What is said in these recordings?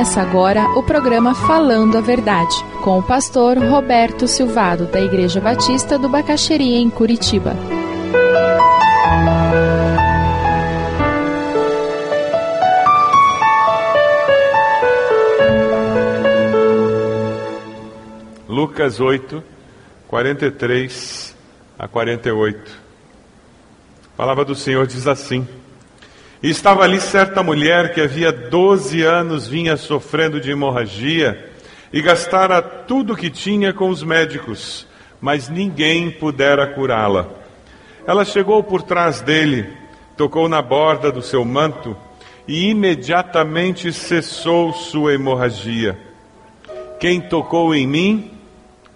Começa agora o programa Falando a Verdade, com o pastor Roberto Silvado, da Igreja Batista do Bacaxeria, em Curitiba. Lucas 8, 43 a 48. A palavra do Senhor diz assim: e estava ali certa mulher que havia 12 anos vinha sofrendo de hemorragia e gastara tudo o que tinha com os médicos, mas ninguém pudera curá-la. Ela chegou por trás dele, tocou na borda do seu manto e imediatamente cessou sua hemorragia. Quem tocou em mim?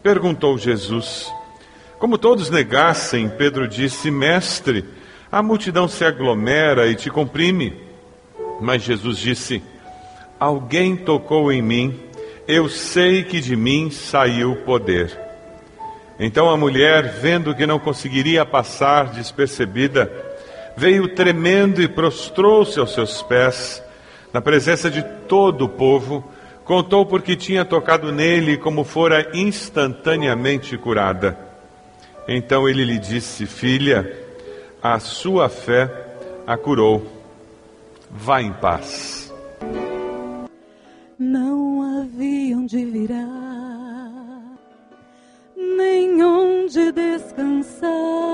perguntou Jesus. Como todos negassem, Pedro disse: Mestre, a multidão se aglomera e te comprime. Mas Jesus disse: Alguém tocou em mim, eu sei que de mim saiu poder. Então a mulher, vendo que não conseguiria passar despercebida, veio tremendo e prostrou-se aos seus pés, na presença de todo o povo, contou porque tinha tocado nele como fora instantaneamente curada. Então ele lhe disse: Filha, a sua fé a curou. Vá em paz. Não havia onde virar, nem onde descansar.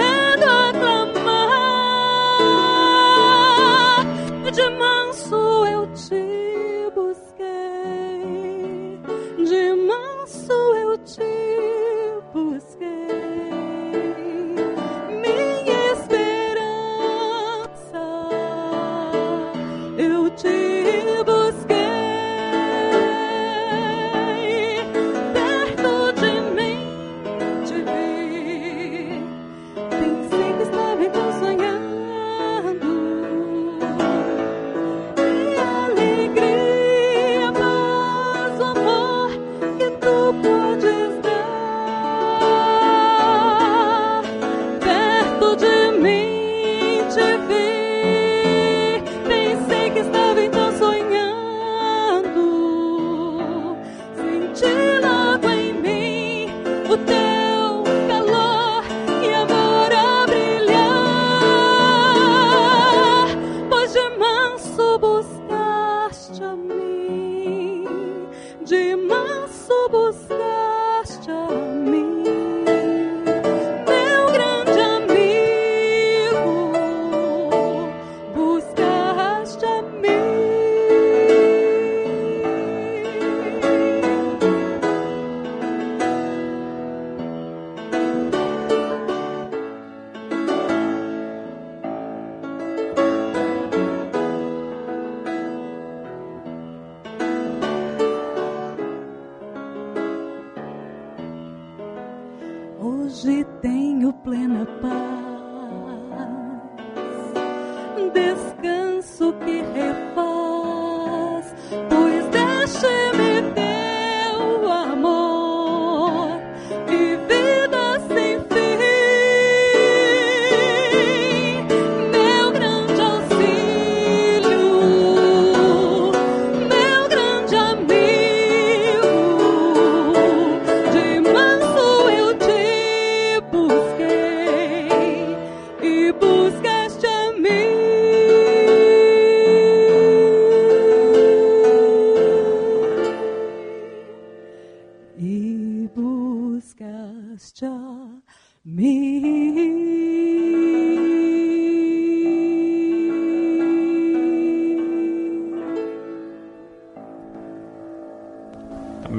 plena paz,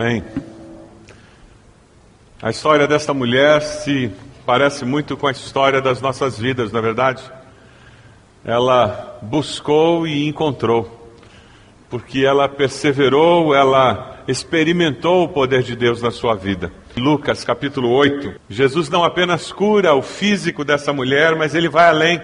Amém. A história desta mulher se parece muito com a história das nossas vidas, não é verdade? Ela buscou e encontrou, porque ela perseverou, ela experimentou o poder de Deus na sua vida. Lucas capítulo 8, Jesus não apenas cura o físico dessa mulher, mas ele vai além.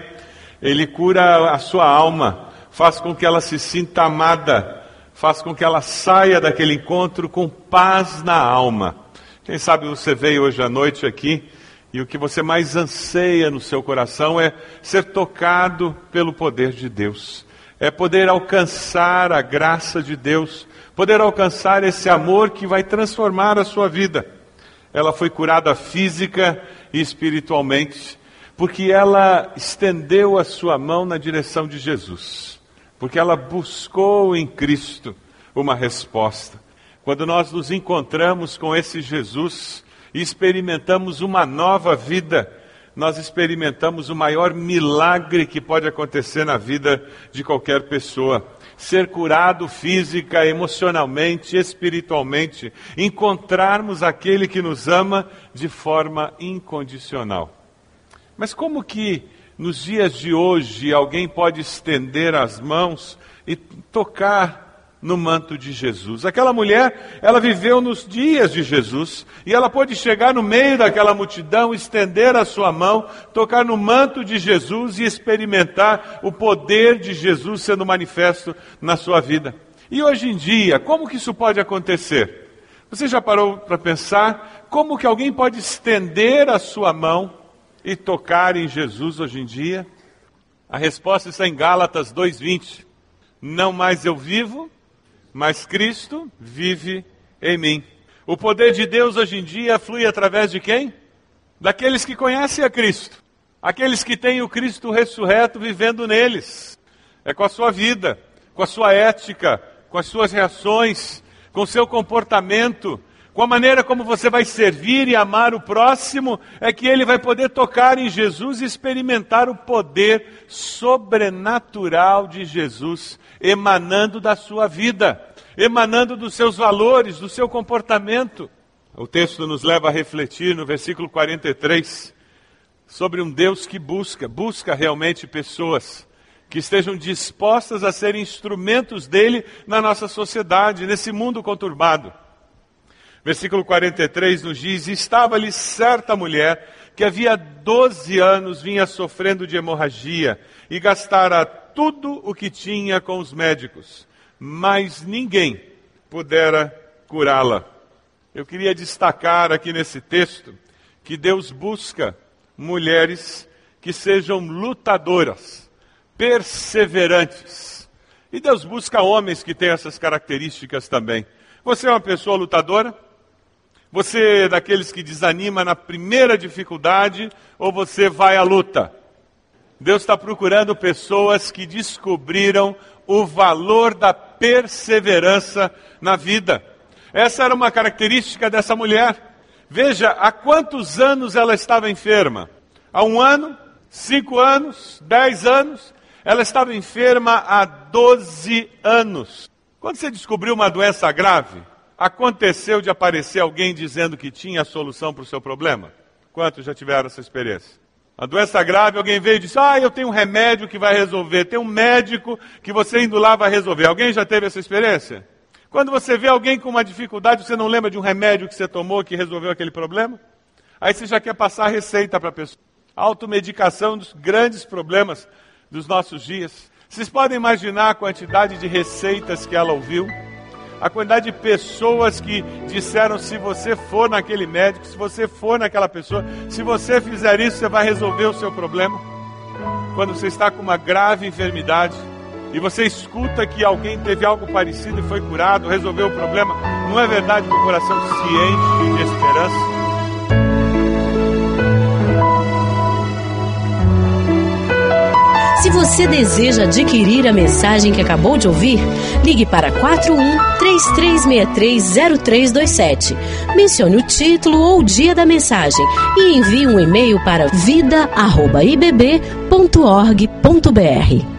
Ele cura a sua alma, faz com que ela se sinta amada, faz com que ela saia daquele encontro com paz na alma. Quem sabe você veio hoje à noite aqui e o que você mais anseia no seu coração é ser tocado pelo poder de Deus, é poder alcançar a graça de Deus, poder alcançar esse amor que vai transformar a sua vida. Ela foi curada física e espiritualmente, porque ela estendeu a sua mão na direção de Jesus, porque ela buscou em Cristo uma resposta. Quando nós nos encontramos com esse Jesus e experimentamos uma nova vida, nós experimentamos o maior milagre que pode acontecer na vida de qualquer pessoa. Ser curado física, emocionalmente, espiritualmente, encontrarmos aquele que nos ama de forma incondicional. Mas como que nos dias de hoje alguém pode estender as mãos e tocar no manto de Jesus. Aquela mulher, ela viveu nos dias de Jesus e ela pôde chegar no meio daquela multidão, estender a sua mão, tocar no manto de Jesus e experimentar o poder de Jesus sendo manifesto na sua vida. E hoje em dia, como que isso pode acontecer? Você já parou para pensar como que alguém pode estender a sua mão e tocar em Jesus hoje em dia? A resposta está em Gálatas 2:20. Não mais eu vivo, mas Cristo vive em mim. O poder de Deus hoje em dia flui através de quem? Daqueles que conhecem a Cristo, aqueles que têm o Cristo ressurreto vivendo neles. É com a sua vida, com a sua ética, com as suas reações, com o seu comportamento, com a maneira como você vai servir e amar o próximo, é que ele vai poder tocar em Jesus e experimentar o poder sobrenatural de Jesus emanando da sua vida, emanando dos seus valores, do seu comportamento. O texto nos leva a refletir no versículo 43 sobre um Deus que busca, busca realmente pessoas que estejam dispostas a ser instrumentos dele na nossa sociedade, nesse mundo conturbado. Versículo 43 nos diz: Estava-lhe certa mulher que havia 12 anos vinha sofrendo de hemorragia e gastara tudo o que tinha com os médicos, mas ninguém pudera curá-la. Eu queria destacar aqui nesse texto que Deus busca mulheres que sejam lutadoras, perseverantes. E Deus busca homens que tenham essas características também. Você é uma pessoa lutadora? Você é daqueles que desanima na primeira dificuldade ou você vai à luta? Deus está procurando pessoas que descobriram o valor da perseverança na vida. Essa era uma característica dessa mulher. Veja, há quantos anos ela estava enferma? Há um ano? Cinco anos? Dez anos? Ela estava enferma há 12 anos. Quando você descobriu uma doença grave, aconteceu de aparecer alguém dizendo que tinha a solução para o seu problema? Quantos já tiveram essa experiência? A doença grave, alguém veio e disse: Ah, eu tenho um remédio que vai resolver. Tem um médico que você indo lá vai resolver. Alguém já teve essa experiência? Quando você vê alguém com uma dificuldade, você não lembra de um remédio que você tomou que resolveu aquele problema? Aí você já quer passar a receita para a pessoa. Automedicação dos grandes problemas dos nossos dias. Vocês podem imaginar a quantidade de receitas que ela ouviu? A quantidade de pessoas que disseram: se você for naquele médico, se você for naquela pessoa, se você fizer isso, você vai resolver o seu problema. Quando você está com uma grave enfermidade e você escuta que alguém teve algo parecido e foi curado, resolveu o problema, não é verdade que o coração se enche de esperança? Se você deseja adquirir a mensagem que acabou de ouvir, ligue para 41 3363 0327. Mencione o título ou o dia da mensagem e envie um e-mail para vida@ibb.org.br.